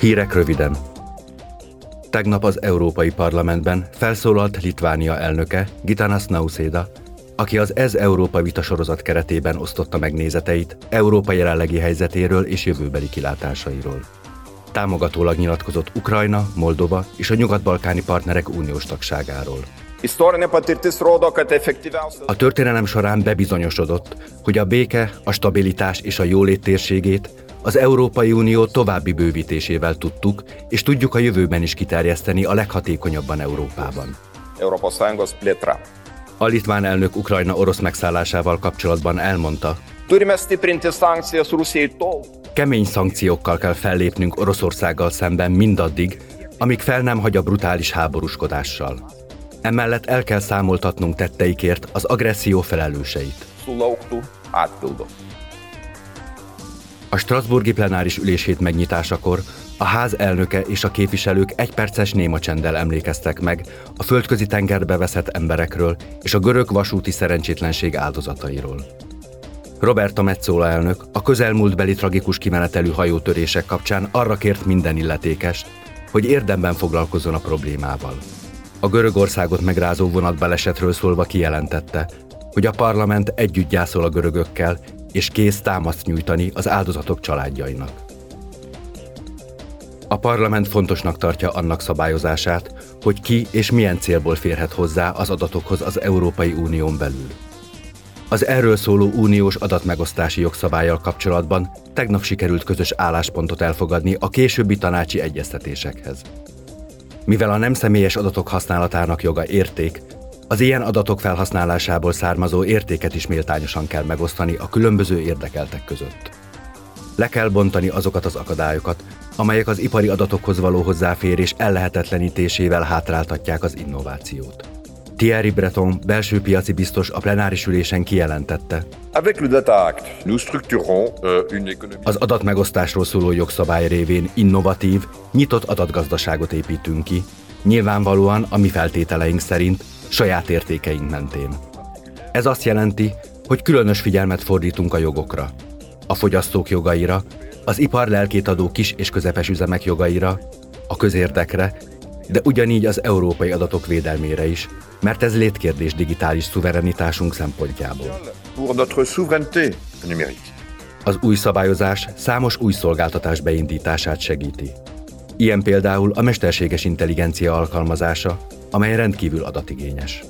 Hírek röviden. Tegnap az Európai Parlamentben felszólalt Litvánia elnöke, Gitanas Nauseda, aki az Ez Európa vitasorozat keretében osztotta meg nézeteit Európa jelenlegi helyzetéről és jövőbeli kilátásairól. Támogatólag nyilatkozott Ukrajna, Moldova és a nyugat-balkáni partnerek uniós tagságáról. A történelem során bebizonyosodott, hogy a béke, a stabilitás és a jólét térségét az Európai Unió további bővítésével tudtuk, és tudjuk a jövőben is kiterjeszteni a leghatékonyabban Európában. A litván elnök Ukrajna orosz megszállásával kapcsolatban elmondta, Kemény szankciókkal kell fellépnünk Oroszországgal szemben mindaddig, amíg fel nem hagy a brutális háborúskodással. Emellett el kell számoltatnunk tetteikért az agresszió felelőseit. A Strasburgi plenáris ülését megnyitásakor a ház elnöke és a képviselők egy perces néma csenddel emlékeztek meg a földközi tengerbe veszett emberekről és a görög vasúti szerencsétlenség áldozatairól. Roberta Metzola elnök a közelmúltbeli tragikus kimenetelű hajótörések kapcsán arra kért minden illetékest, hogy érdemben foglalkozzon a problémával. A Görögországot megrázó vonatbalesetről szólva kijelentette, hogy a parlament együtt gyászol a görögökkel, és kész támaszt nyújtani az áldozatok családjainak. A parlament fontosnak tartja annak szabályozását, hogy ki és milyen célból férhet hozzá az adatokhoz az Európai Unión belül. Az erről szóló uniós adatmegosztási jogszabályjal kapcsolatban tegnap sikerült közös álláspontot elfogadni a későbbi tanácsi egyeztetésekhez. Mivel a nem személyes adatok használatának joga érték, az ilyen adatok felhasználásából származó értéket is méltányosan kell megosztani a különböző érdekeltek között. Le kell bontani azokat az akadályokat, amelyek az ipari adatokhoz való hozzáférés ellehetetlenítésével hátráltatják az innovációt. Thierry Breton, belső piaci biztos a plenáris ülésen kijelentette. Euh, az adatmegosztásról szóló jogszabály révén innovatív, nyitott adatgazdaságot építünk ki, nyilvánvalóan a mi feltételeink szerint saját értékeink mentén. Ez azt jelenti, hogy különös figyelmet fordítunk a jogokra, a fogyasztók jogaira, az ipar lelkét adó kis és közepes üzemek jogaira, a közérdekre, de ugyanígy az európai adatok védelmére is, mert ez létkérdés digitális szuverenitásunk szempontjából. Az új szabályozás számos új szolgáltatás beindítását segíti. Ilyen például a mesterséges intelligencia alkalmazása, amely rendkívül adatigényes.